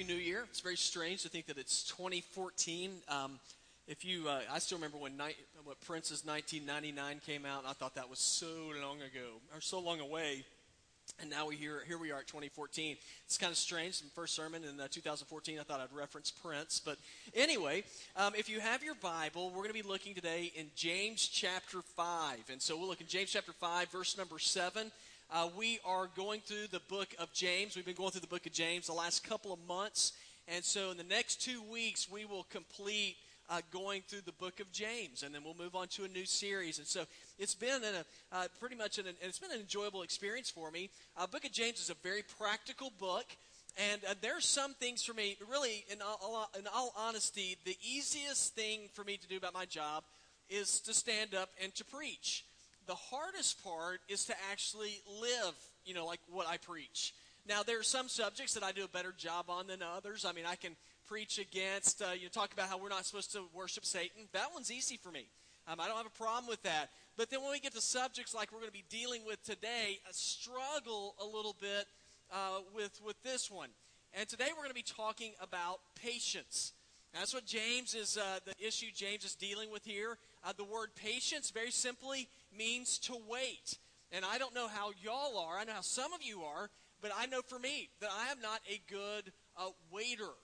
Happy New Year. It's very strange to think that it's 2014. Um, if you, uh, I still remember when ni- what Prince's 1999 came out. I thought that was so long ago, or so long away. And now we here, here we are at 2014. It's kind of strange. The first sermon in uh, 2014, I thought I'd reference Prince. But anyway, um, if you have your Bible, we're going to be looking today in James chapter 5. And so we'll look in James chapter 5, verse number 7. Uh, we are going through the book of James. We've been going through the book of James the last couple of months. And so in the next two weeks, we will complete uh, going through the book of James, and then we'll move on to a new series. And so it's been a, uh, pretty much an, it's been an enjoyable experience for me. Uh, book of James is a very practical book. And uh, there are some things for me, really, in all, in all honesty, the easiest thing for me to do about my job is to stand up and to preach the hardest part is to actually live, you know, like what I preach. Now, there are some subjects that I do a better job on than others. I mean, I can preach against, uh, you know, talk about how we're not supposed to worship Satan. That one's easy for me. Um, I don't have a problem with that. But then when we get to subjects like we're going to be dealing with today, I struggle a little bit uh, with, with this one. And today we're going to be talking about patience. That's what James is, uh, the issue James is dealing with here. Uh, the word patience, very simply, means to wait. And I don't know how y'all are. I know how some of you are, but I know for me that I am not a good uh, waiter.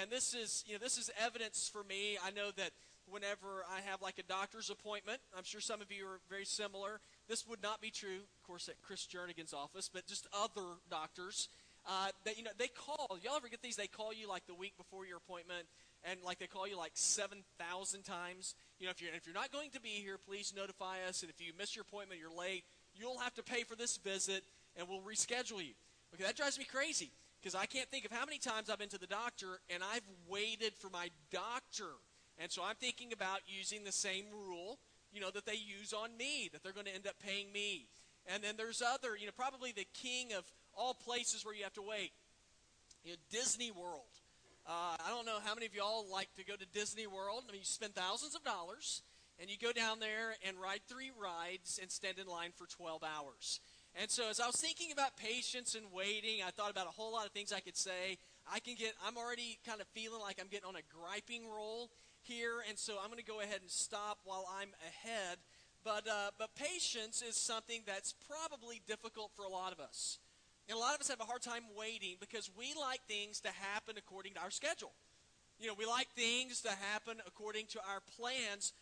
And this is, you know, this is evidence for me. I know that whenever I have like a doctor's appointment, I'm sure some of you are very similar. This would not be true, of course, at Chris Jernigan's office, but just other doctors. Uh, that you know, they call. Y'all ever get these? They call you like the week before your appointment and like they call you like 7,000 times. You know, if you're, if you're not going to be here, please notify us. And if you miss your appointment, you're late, you'll have to pay for this visit and we'll reschedule you. Okay, that drives me crazy because I can't think of how many times I've been to the doctor and I've waited for my doctor. And so I'm thinking about using the same rule, you know, that they use on me, that they're going to end up paying me. And then there's other, you know, probably the king of all places where you have to wait. You know, Disney World. Uh, I don't know how many of y'all like to go to Disney World. I mean, you spend thousands of dollars and you go down there and ride three rides and stand in line for 12 hours. And so as I was thinking about patience and waiting, I thought about a whole lot of things I could say. I can get, I'm already kind of feeling like I'm getting on a griping roll here, and so I'm going to go ahead and stop while I'm ahead. But, uh, but patience is something that's probably difficult for a lot of us. And a lot of us have a hard time waiting because we like things to happen according to our schedule. You know, we like things to happen according to our plans.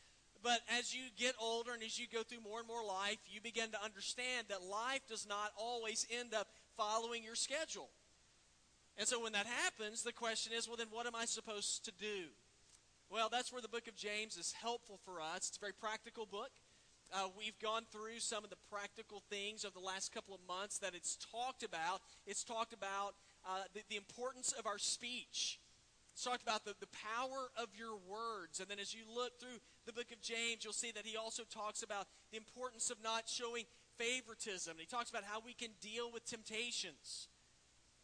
But as you get older and as you go through more and more life, you begin to understand that life does not always end up following your schedule. And so when that happens, the question is well, then what am I supposed to do? Well, that's where the book of James is helpful for us. It's a very practical book. Uh, we've gone through some of the practical things of the last couple of months that it's talked about. It's talked about uh, the, the, importance of our speech. It's talked about the, the power of your words. And then as you look through the book of James, you'll see that he also talks about the importance of not showing favoritism. And he talks about how we can deal with temptations.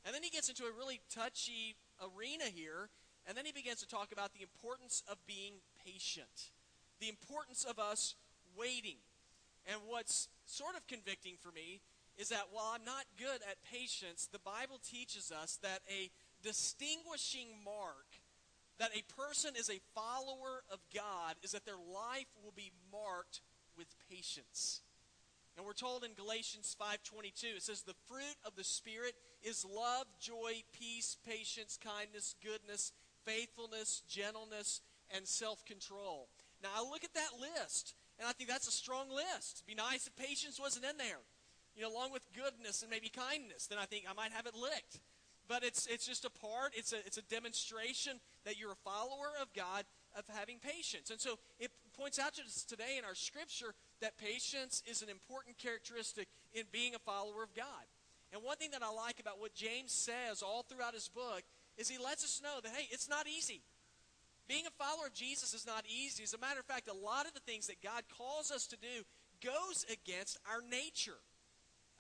And then he gets into a really touchy arena here. And then he begins to talk about the importance of being patient, the importance of us waiting. And what's sort of convicting for me is that while I'm not good at patience, the Bible teaches us that a distinguishing mark that a person is a follower of God is that their life will be marked with patience. And we're told in Galatians 5:22 it says the fruit of the spirit is love, joy, peace, patience, kindness, goodness, faithfulness, gentleness, and self-control. Now I look at that list and I think that's a strong list. It'd be nice if patience wasn't in there. You know, along with goodness and maybe kindness, then I think I might have it licked. But it's it's just a part, it's a it's a demonstration that you're a follower of God of having patience. And so it points out to us today in our scripture that patience is an important characteristic in being a follower of God. And one thing that I like about what James says all throughout his book is he lets us know that hey, it's not easy. Being a follower of Jesus is not easy. As a matter of fact, a lot of the things that God calls us to do goes against our nature.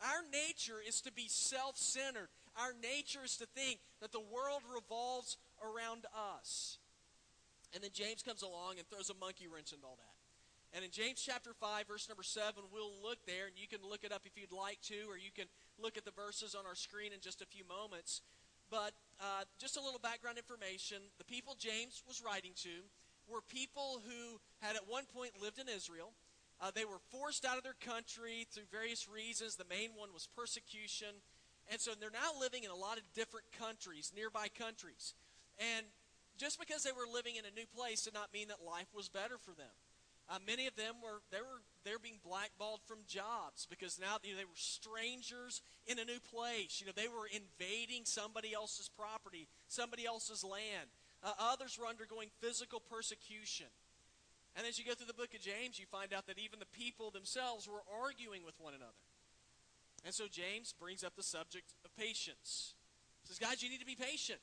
Our nature is to be self centered. Our nature is to think that the world revolves around us. And then James comes along and throws a monkey wrench into all that. And in James chapter 5, verse number 7, we'll look there, and you can look it up if you'd like to, or you can look at the verses on our screen in just a few moments. But uh, just a little background information. The people James was writing to were people who had at one point lived in Israel. Uh, they were forced out of their country through various reasons. The main one was persecution. And so they're now living in a lot of different countries, nearby countries. And just because they were living in a new place did not mean that life was better for them. Uh, many of them were they were they're being blackballed from jobs because now you know, they were strangers in a new place. You know they were invading somebody else's property, somebody else's land. Uh, others were undergoing physical persecution. And as you go through the book of James, you find out that even the people themselves were arguing with one another. And so James brings up the subject of patience. He says, Guys, you need to be patient.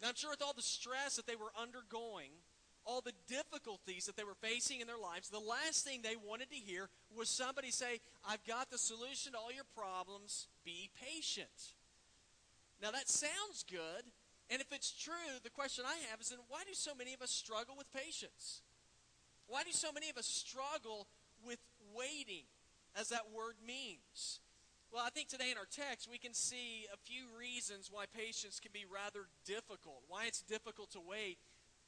Now, I'm sure with all the stress that they were undergoing, all the difficulties that they were facing in their lives, the last thing they wanted to hear was somebody say, I've got the solution to all your problems. Be patient. Now, that sounds good. And if it's true, the question I have is then why do so many of us struggle with patience? Why do so many of us struggle with waiting, as that word means? Well, I think today in our text we can see a few reasons why patience can be rather difficult, why it's difficult to wait.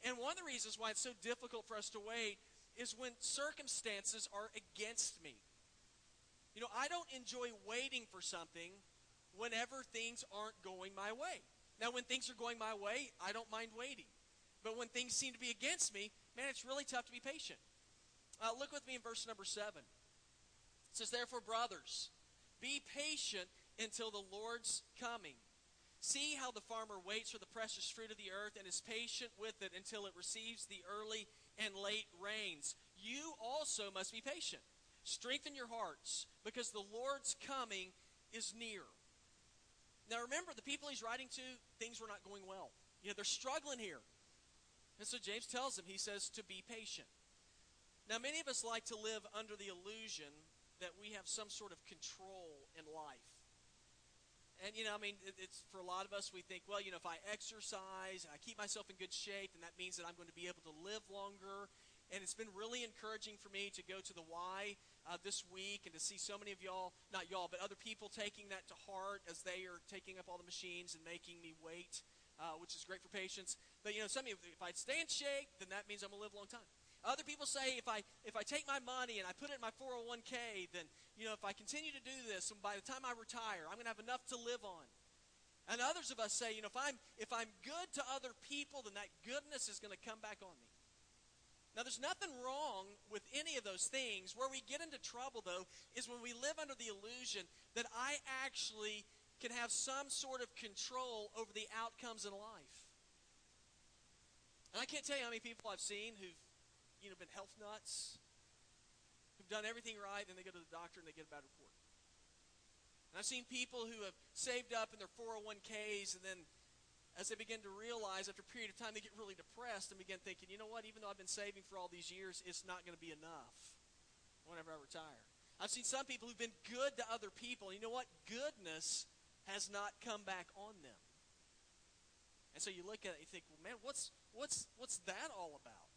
And one of the reasons why it's so difficult for us to wait is when circumstances are against me. You know, I don't enjoy waiting for something whenever things aren't going my way. Now, when things are going my way, I don't mind waiting. But when things seem to be against me, man, it's really tough to be patient. Uh, look with me in verse number 7. It says, Therefore, brothers, be patient until the Lord's coming. See how the farmer waits for the precious fruit of the earth and is patient with it until it receives the early and late rains. You also must be patient. Strengthen your hearts because the Lord's coming is near. Now remember, the people he's writing to, things were not going well. You know, they're struggling here. And so James tells them, he says, to be patient. Now, many of us like to live under the illusion that we have some sort of control in life. And, you know, I mean, it's for a lot of us, we think, well, you know, if I exercise and I keep myself in good shape, then that means that I'm going to be able to live longer. And it's been really encouraging for me to go to the Y uh, this week and to see so many of y'all, not y'all, but other people taking that to heart as they are taking up all the machines and making me wait, uh, which is great for patience. But, you know, some of you, if I stay in shape, then that means I'm going to live a long time. Other people say if I if I take my money and I put it in my 401k, then you know if I continue to do this, and by the time I retire, I'm going to have enough to live on. And others of us say, you know, if I'm if I'm good to other people, then that goodness is going to come back on me. Now, there's nothing wrong with any of those things. Where we get into trouble, though, is when we live under the illusion that I actually can have some sort of control over the outcomes in life. And I can't tell you how many people I've seen who've you know, been health nuts, who've done everything right, then they go to the doctor and they get a bad report. And I've seen people who have saved up in their 401ks and then as they begin to realize after a period of time, they get really depressed and begin thinking, you know what, even though I've been saving for all these years, it's not going to be enough whenever I retire. I've seen some people who've been good to other people. You know what? Goodness has not come back on them. And so you look at it and you think, well, man, what's, what's, what's that all about?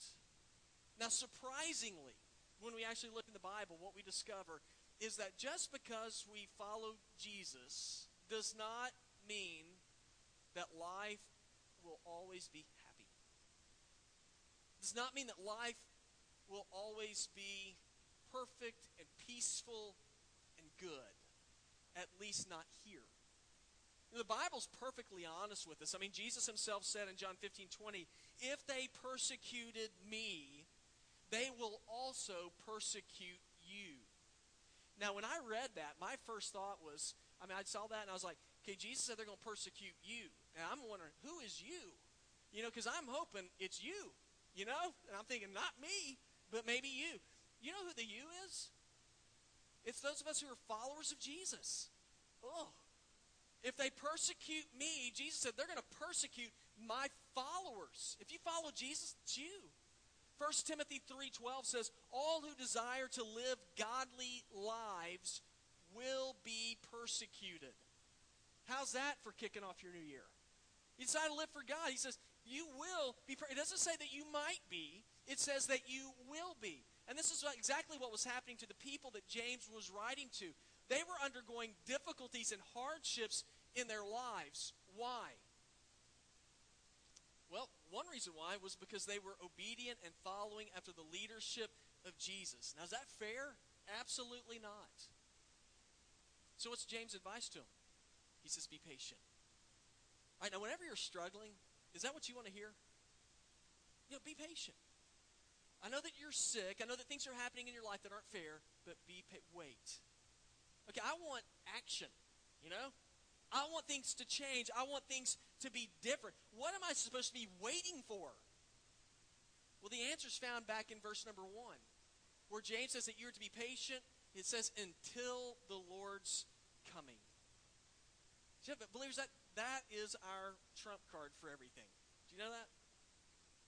Now, surprisingly, when we actually look in the Bible, what we discover is that just because we follow Jesus does not mean that life will always be happy. It does not mean that life will always be perfect and peaceful and good. At least not here. The Bible's perfectly honest with us. I mean, Jesus himself said in John 15 20, if they persecuted me, they will also persecute you. Now, when I read that, my first thought was, I mean, I saw that and I was like, okay, Jesus said they're going to persecute you. And I'm wondering, who is you? You know, because I'm hoping it's you, you know? And I'm thinking, not me, but maybe you. You know who the you is? It's those of us who are followers of Jesus. Oh. If they persecute me, Jesus said they're going to persecute my followers. If you follow Jesus, it's you. 1 Timothy 3:12 says, "All who desire to live godly lives will be persecuted." How's that for kicking off your new year? You decide to live for God. He says, "You will be It doesn't say that you might be. It says that you will be. And this is exactly what was happening to the people that James was writing to. They were undergoing difficulties and hardships in their lives. Why? Well, one reason why was because they were obedient and following after the leadership of Jesus. Now, is that fair? Absolutely not. So, what's James' advice to him? He says, Be patient. All right, now, whenever you're struggling, is that what you want to hear? You know, be patient. I know that you're sick. I know that things are happening in your life that aren't fair, but be pa- wait. Okay, I want action, you know? I want things to change. I want things to be different. What am I supposed to be waiting for? Well, the answer is found back in verse number one, where James says that you're to be patient. It says, until the Lord's coming. But believers, that, that is our trump card for everything. Do you know that?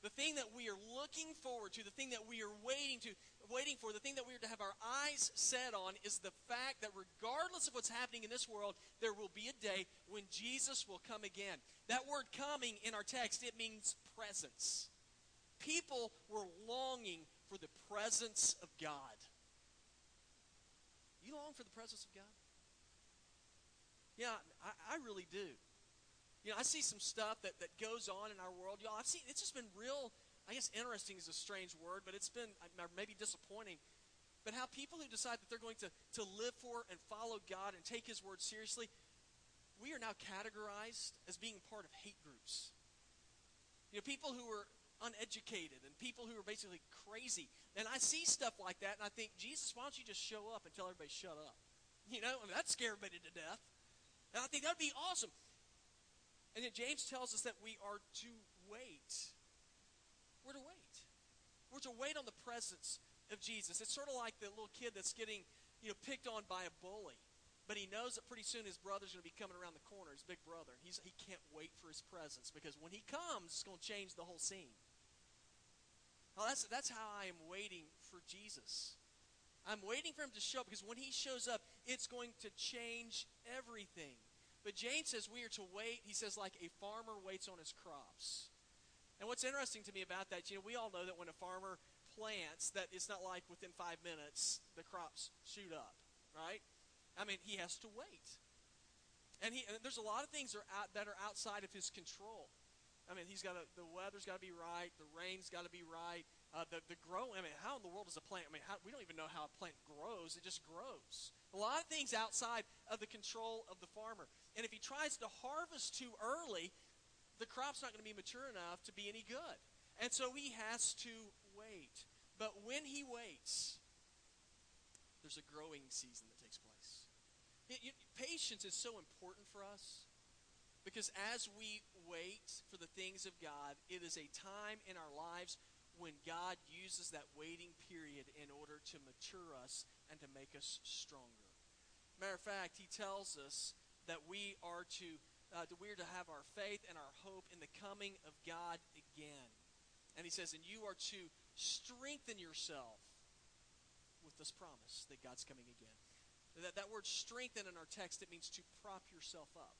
The thing that we are looking forward to, the thing that we are waiting to, waiting for, the thing that we are to have our eyes set on is the fact that regardless of what's happening in this world, there will be a day when Jesus will come again. That word coming in our text, it means presence. People were longing for the presence of God. You long for the presence of God? Yeah, I, I really do. You know, I see some stuff that, that goes on in our world. Y'all, I've seen, it's just been real, I guess interesting is a strange word, but it's been maybe disappointing. But how people who decide that they're going to, to live for and follow God and take His word seriously, we are now categorized as being part of hate groups. You know, people who are uneducated and people who are basically crazy. And I see stuff like that and I think, Jesus, why don't you just show up and tell everybody shut up? You know, I mean, that'd scare everybody to death. And I think that'd be awesome. And then James tells us that we are to wait. We're to wait. We're to wait on the presence of Jesus. It's sort of like the little kid that's getting, you know, picked on by a bully. But he knows that pretty soon his brother's going to be coming around the corner, his big brother. He's, he can't wait for his presence because when he comes, it's going to change the whole scene. Well, that's, that's how I am waiting for Jesus. I'm waiting for him to show up because when he shows up, it's going to change everything. But James says we are to wait, he says, like a farmer waits on his crops. And what's interesting to me about that, you know, we all know that when a farmer plants, that it's not like within five minutes the crops shoot up, right? I mean, he has to wait. And, he, and there's a lot of things that are, out, that are outside of his control. I mean, he's got to, the weather's got to be right, the rain's got to be right, uh, the, the grow. I mean, how in the world does a plant, I mean, how, we don't even know how a plant grows, it just grows. A lot of things outside of the control of the farmer. And if he tries to harvest too early, the crop's not going to be mature enough to be any good. And so he has to wait. But when he waits, there's a growing season that takes place. It, it, patience is so important for us because as we wait for the things of God, it is a time in our lives when God uses that waiting period in order to mature us and to make us stronger. Matter of fact, he tells us that we are to uh, that we are to have our faith and our hope in the coming of God again. And he says, and you are to strengthen yourself with this promise that God's coming again. That, that word strengthen in our text, it means to prop yourself up.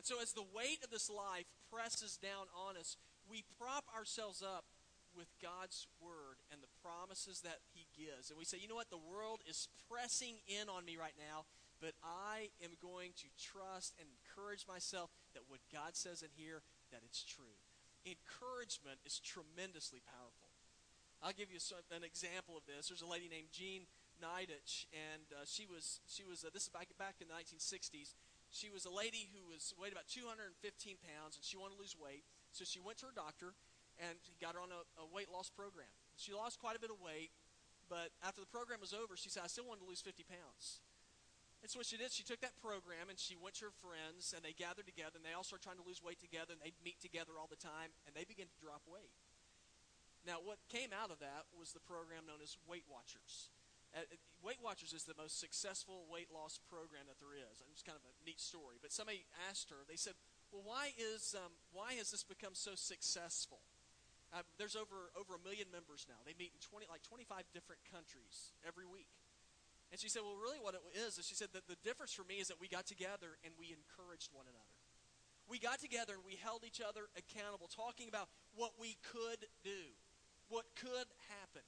And so as the weight of this life presses down on us, we prop ourselves up with God's word and the promises that he gives. And we say, you know what? The world is pressing in on me right now but I am going to trust and encourage myself that what God says in here, that it's true. Encouragement is tremendously powerful. I'll give you an example of this. There's a lady named Jean Nidetch, and uh, she was she was uh, this is back back in the 1960s. She was a lady who was weighed about 215 pounds, and she wanted to lose weight. So she went to her doctor and he got her on a, a weight loss program. She lost quite a bit of weight, but after the program was over, she said, "I still wanted to lose 50 pounds." And so what she did, she took that program and she went to her friends and they gathered together and they all started trying to lose weight together and they'd meet together all the time and they began to drop weight. Now, what came out of that was the program known as Weight Watchers. Uh, weight Watchers is the most successful weight loss program that there is. It's kind of a neat story. But somebody asked her, they said, well, why, is, um, why has this become so successful? Uh, there's over, over a million members now. They meet in 20, like 25 different countries every week. And she said, Well, really, what it is, is she said that the difference for me is that we got together and we encouraged one another. We got together and we held each other accountable, talking about what we could do, what could happen.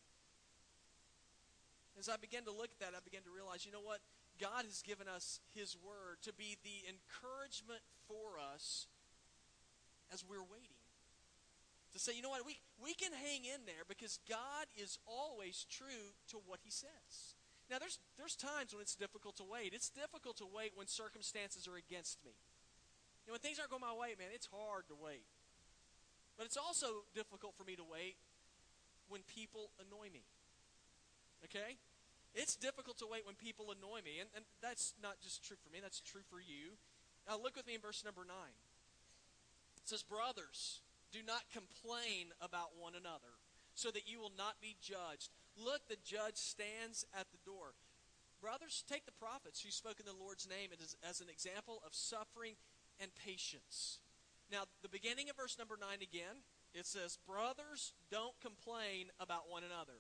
As I began to look at that, I began to realize, you know what? God has given us His Word to be the encouragement for us as we're waiting. To say, you know what, we, we can hang in there because God is always true to what he says. Now, there's, there's times when it's difficult to wait. It's difficult to wait when circumstances are against me. You know, when things aren't going my way, man, it's hard to wait. But it's also difficult for me to wait when people annoy me. Okay? It's difficult to wait when people annoy me. And, and that's not just true for me, that's true for you. Now, look with me in verse number 9. It says, Brothers, do not complain about one another, so that you will not be judged. Look, the judge stands at the door. Brothers, take the prophets who spoke in the Lord's name as, as an example of suffering and patience. Now, the beginning of verse number 9 again, it says, Brothers, don't complain about one another.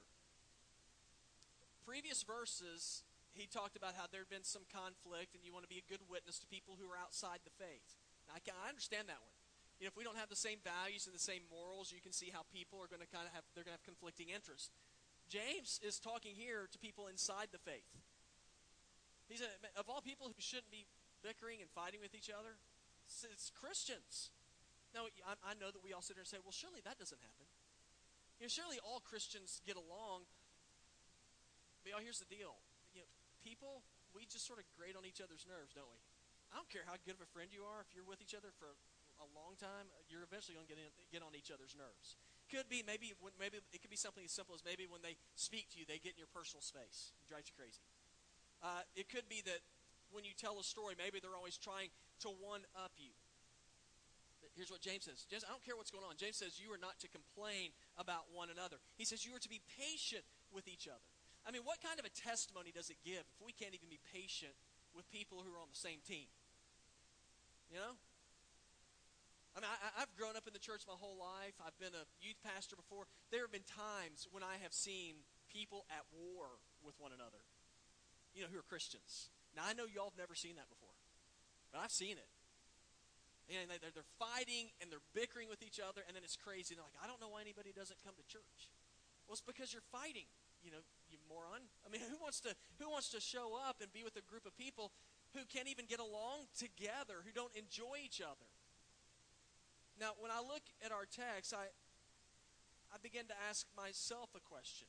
Previous verses, he talked about how there had been some conflict and you want to be a good witness to people who are outside the faith. Now, I, I understand that one. You know, if we don't have the same values and the same morals, you can see how people are going to kind of have they're going to have conflicting interests. James is talking here to people inside the faith. He said, of all people who shouldn't be bickering and fighting with each other, it's, Christians. Now, I, know that we all sit there and say, well, surely that doesn't happen. You know, surely all Christians get along. But y'all, here's the deal. You know, people, we just sort of grate on each other's nerves, don't we? I don't care how good of a friend you are. If you're with each other for a long time, you're eventually going to get on each other's nerves. Could be maybe maybe it could be something as simple as maybe when they speak to you, they get in your personal space. It drives you crazy. Uh, it could be that when you tell a story, maybe they're always trying to one up you. Here's what James says. James, I don't care what's going on. James says you are not to complain about one another. He says you are to be patient with each other. I mean, what kind of a testimony does it give if we can't even be patient with people who are on the same team? You know? I mean, I, have grown up in the church my whole life. I've been a youth pastor before. There have been times when I have seen people at war with one another, you know, who are Christians. Now, I know y'all have never seen that before, but I've seen it. And they're, they're fighting and they're bickering with each other, and then it's crazy. They're like, I don't know why anybody doesn't come to church. Well, it's because you're fighting, you know, you moron. I mean, who wants to who wants to show up and be with a group of people who can't even get along together, who don't enjoy each other? Now, when I look at our text, I I begin to ask myself a question.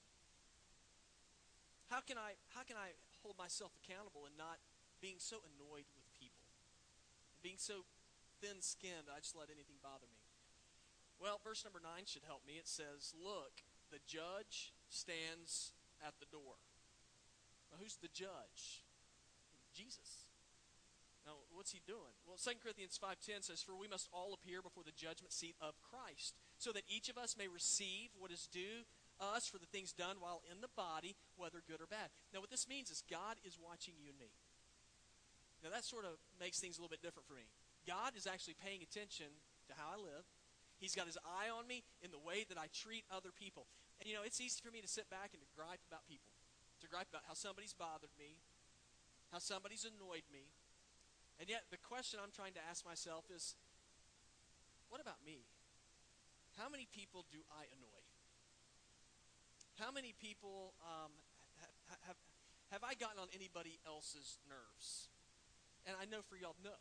How can I how can I hold myself accountable and not being so annoyed with people? Being so thin skinned, I just let anything bother me. Well, verse number 9 should help me. It says, Look, the judge stands at the door. Who's the judge? Jesus. Now, what's he doing? Well, 2 Corinthians 5.10 says, For we must all appear before the judgment seat of Christ, so that each of us may receive what is due us for the things done while in the body, whether good or bad. Now, what this means is God is watching you and me. Now, that sort of makes things a little bit different for me. God is actually paying attention to how I live. He's got his eye on me in the way that I treat other people. And you know, it's easy for me to sit back and to gripe about people, to gripe about how somebody's bothered me, how somebody's annoyed me. And yet, the question I'm trying to ask myself is what about me? How many people do I annoy? How many people um, have, have, have I gotten on anybody else's nerves? And I know for y'all, no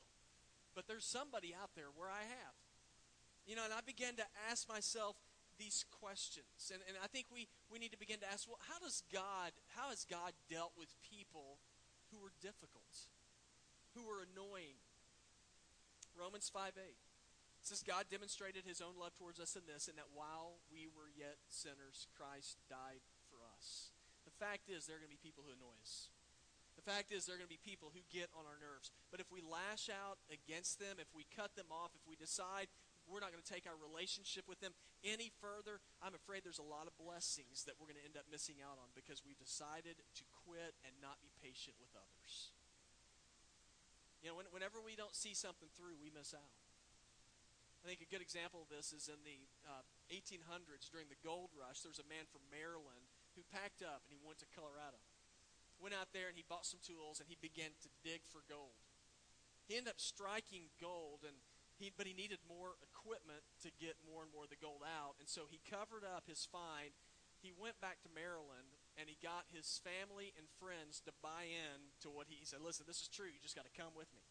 but there's somebody out there where I have. You know, and I began to ask myself these questions. And, and I think we, we need to begin to ask, well, how does God, how has God dealt with people who were difficult, who were annoying? Romans 5 8. Says, God demonstrated his own love towards us in this, in that while we were yet sinners, Christ died for us. The fact is, there are going to be people who annoy us. The fact is, there are going to be people who get on our nerves. But if we lash out against them, if we cut them off, if we decide we're not going to take our relationship with them any further, I'm afraid there's a lot of blessings that we're going to end up missing out on because we've decided to quit and not be patient with others. You know, when, whenever we don't see something through, we miss out. I think a good example of this is in the uh, 1800s during the gold rush. There was a man from Maryland who packed up and he went to Colorado went out there and he bought some tools and he began to dig for gold. He ended up striking gold and he, but he needed more equipment to get more and more of the gold out. And so he covered up his find. He went back to Maryland and he got his family and friends to buy in to what he, he said, listen, this is true. You just got to come with me.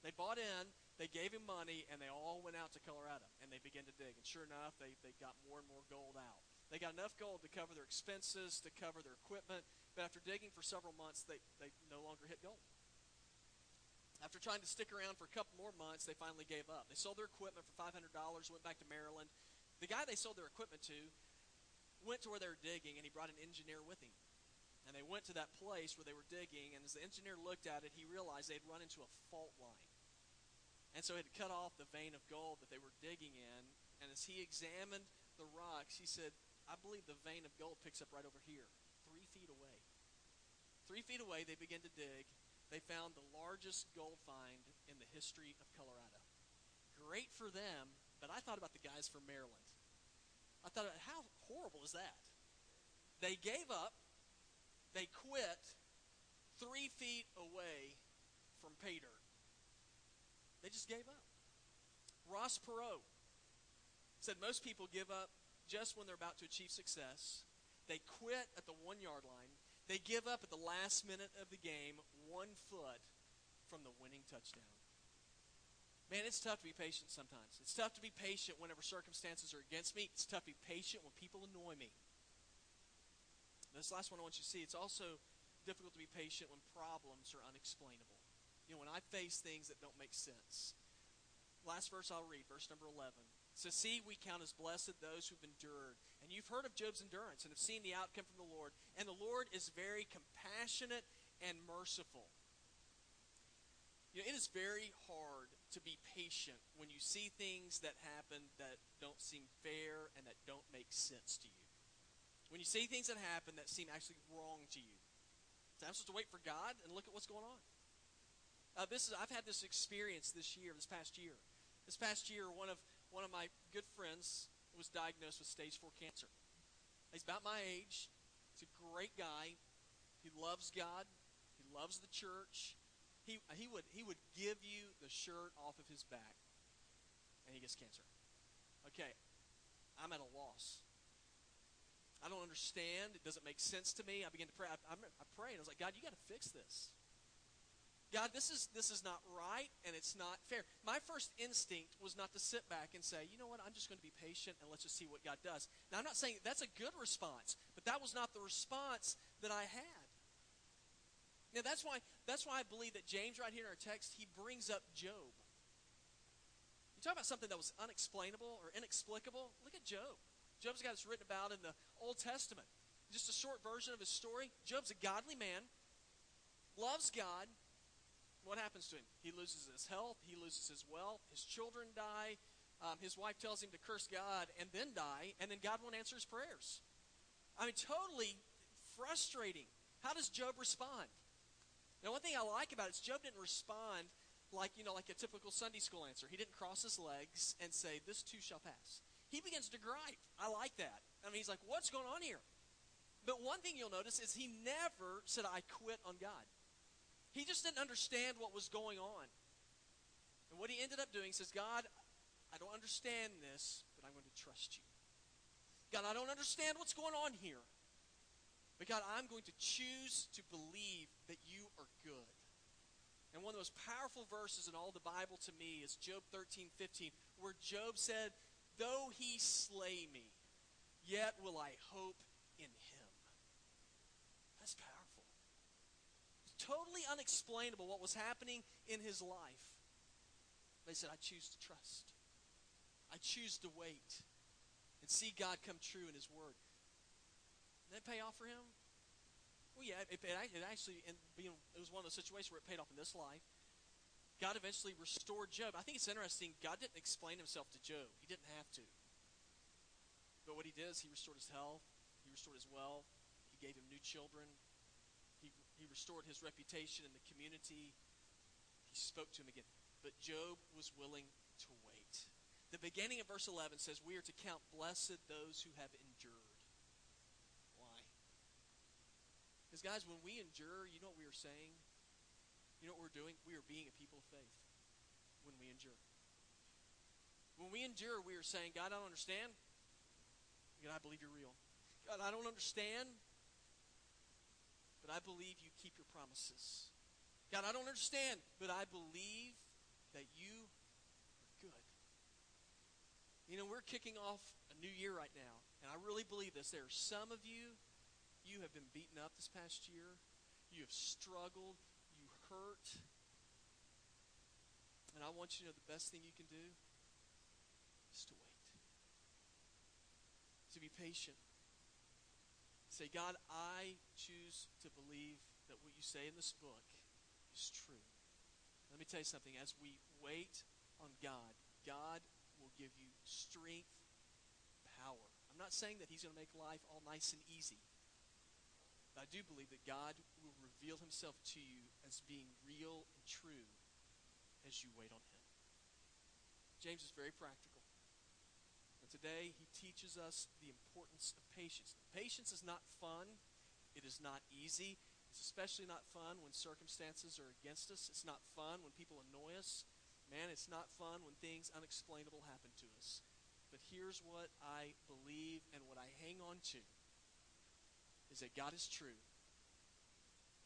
They bought in. they gave him money, and they all went out to Colorado, and they began to dig. And sure enough, they, they got more and more gold out. They got enough gold to cover their expenses, to cover their equipment, but after digging for several months, they, they no longer hit gold. After trying to stick around for a couple more months, they finally gave up. They sold their equipment for $500, went back to Maryland. The guy they sold their equipment to went to where they were digging, and he brought an engineer with him. And they went to that place where they were digging, and as the engineer looked at it, he realized they'd run into a fault line. And so he had cut off the vein of gold that they were digging in. And as he examined the rocks, he said, I believe the vein of gold picks up right over here, three feet away. Three feet away, they began to dig, they found the largest gold find in the history of Colorado. Great for them, but I thought about the guys from Maryland. I thought, how horrible is that? They gave up, they quit three feet away from dirt. They just gave up. Ross Perot said most people give up just when they're about to achieve success. They quit at the one yard line. They give up at the last minute of the game, one foot from the winning touchdown. Man, it's tough to be patient sometimes. It's tough to be patient whenever circumstances are against me. It's tough to be patient when people annoy me. This last one I want you to see, it's also difficult to be patient when problems are unexplainable. You know, when I face things that don't make sense. Last verse I'll read, verse number 11. So see, we count as blessed those who've endured. And you've heard of Job's endurance and have seen the outcome from the Lord. And the Lord is very compassionate and merciful. Is very hard to be patient when you see things that happen that don't seem fair and that don't make sense to you. When you see things that happen that seem actually wrong to you. So I'm supposed to wait for God and look at what's going on. Uh, this is I've had this experience this year, this past year. This past year, one of one of my good friends was diagnosed with stage four cancer. He's about my age. He's a great guy. He loves God. He loves the church. He, he, would, he would give you the shirt off of his back, and he gets cancer. Okay, I'm at a loss. I don't understand. It doesn't make sense to me. I began to pray. I, I, I. I was like, God, you got to fix this. God, this is this is not right and it's not fair. My first instinct was not to sit back and say, you know what, I'm just going to be patient and let's just see what God does. Now I'm not saying that's a good response, but that was not the response that I had. Now that's why that's why I believe that James right here in our text he brings up Job. You talk about something that was unexplainable or inexplicable. Look at Job. Job's got this written about in the Old Testament. Just a short version of his story. Job's a godly man, loves God. What happens to him? He loses his health, he loses his wealth, his children die. Um, his wife tells him to curse God and then die, and then God won't answer his prayers. I mean, totally frustrating. How does Job respond? Now, one thing I like about it is Job didn't respond like, you know, like a typical Sunday school answer. He didn't cross his legs and say, This too shall pass. He begins to gripe. I like that. I mean, he's like, What's going on here? But one thing you'll notice is he never said, I quit on God. He just didn't understand what was going on. And what he ended up doing says, God, I don't understand this, but I'm going to trust you. God, I don't understand what's going on here. But God, I'm going to choose to believe that you good. And one of the most powerful verses in all the Bible to me is Job 13, 15, where Job said, Though he slay me, yet will I hope in him. That's powerful. It's totally unexplainable what was happening in his life. But he said, I choose to trust. I choose to wait and see God come true in his word. Did that pay off for him? Well, yeah, it, it, actually, in being, it was one of those situations where it paid off in this life. God eventually restored Job. I think it's interesting. God didn't explain himself to Job. He didn't have to. But what he did is he restored his health. He restored his wealth. He gave him new children. He, he restored his reputation in the community. He spoke to him again. But Job was willing to wait. The beginning of verse 11 says, We are to count blessed those who have endured. Because, guys, when we endure, you know what we are saying? You know what we're doing? We are being a people of faith when we endure. When we endure, we are saying, God, I don't understand. God, I believe you're real. God, I don't understand, but I believe you keep your promises. God, I don't understand, but I believe that you are good. You know, we're kicking off a new year right now, and I really believe this. There are some of you, you have been beaten up this past year. You have struggled. You hurt. And I want you to know the best thing you can do is to wait, to be patient. Say, God, I choose to believe that what you say in this book is true. Let me tell you something. As we wait on God, God will give you strength, power. I'm not saying that He's going to make life all nice and easy. I do believe that God will reveal Himself to you as being real and true as you wait on Him. James is very practical. And today, he teaches us the importance of patience. Patience is not fun, it is not easy. It's especially not fun when circumstances are against us. It's not fun when people annoy us. Man, it's not fun when things unexplainable happen to us. But here's what I believe and what I hang on to is that God is true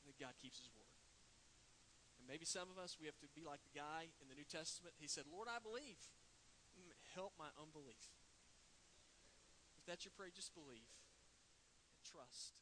and that God keeps his word. And maybe some of us, we have to be like the guy in the New Testament. He said, Lord, I believe. Help my unbelief. If that's your prayer, just believe and trust.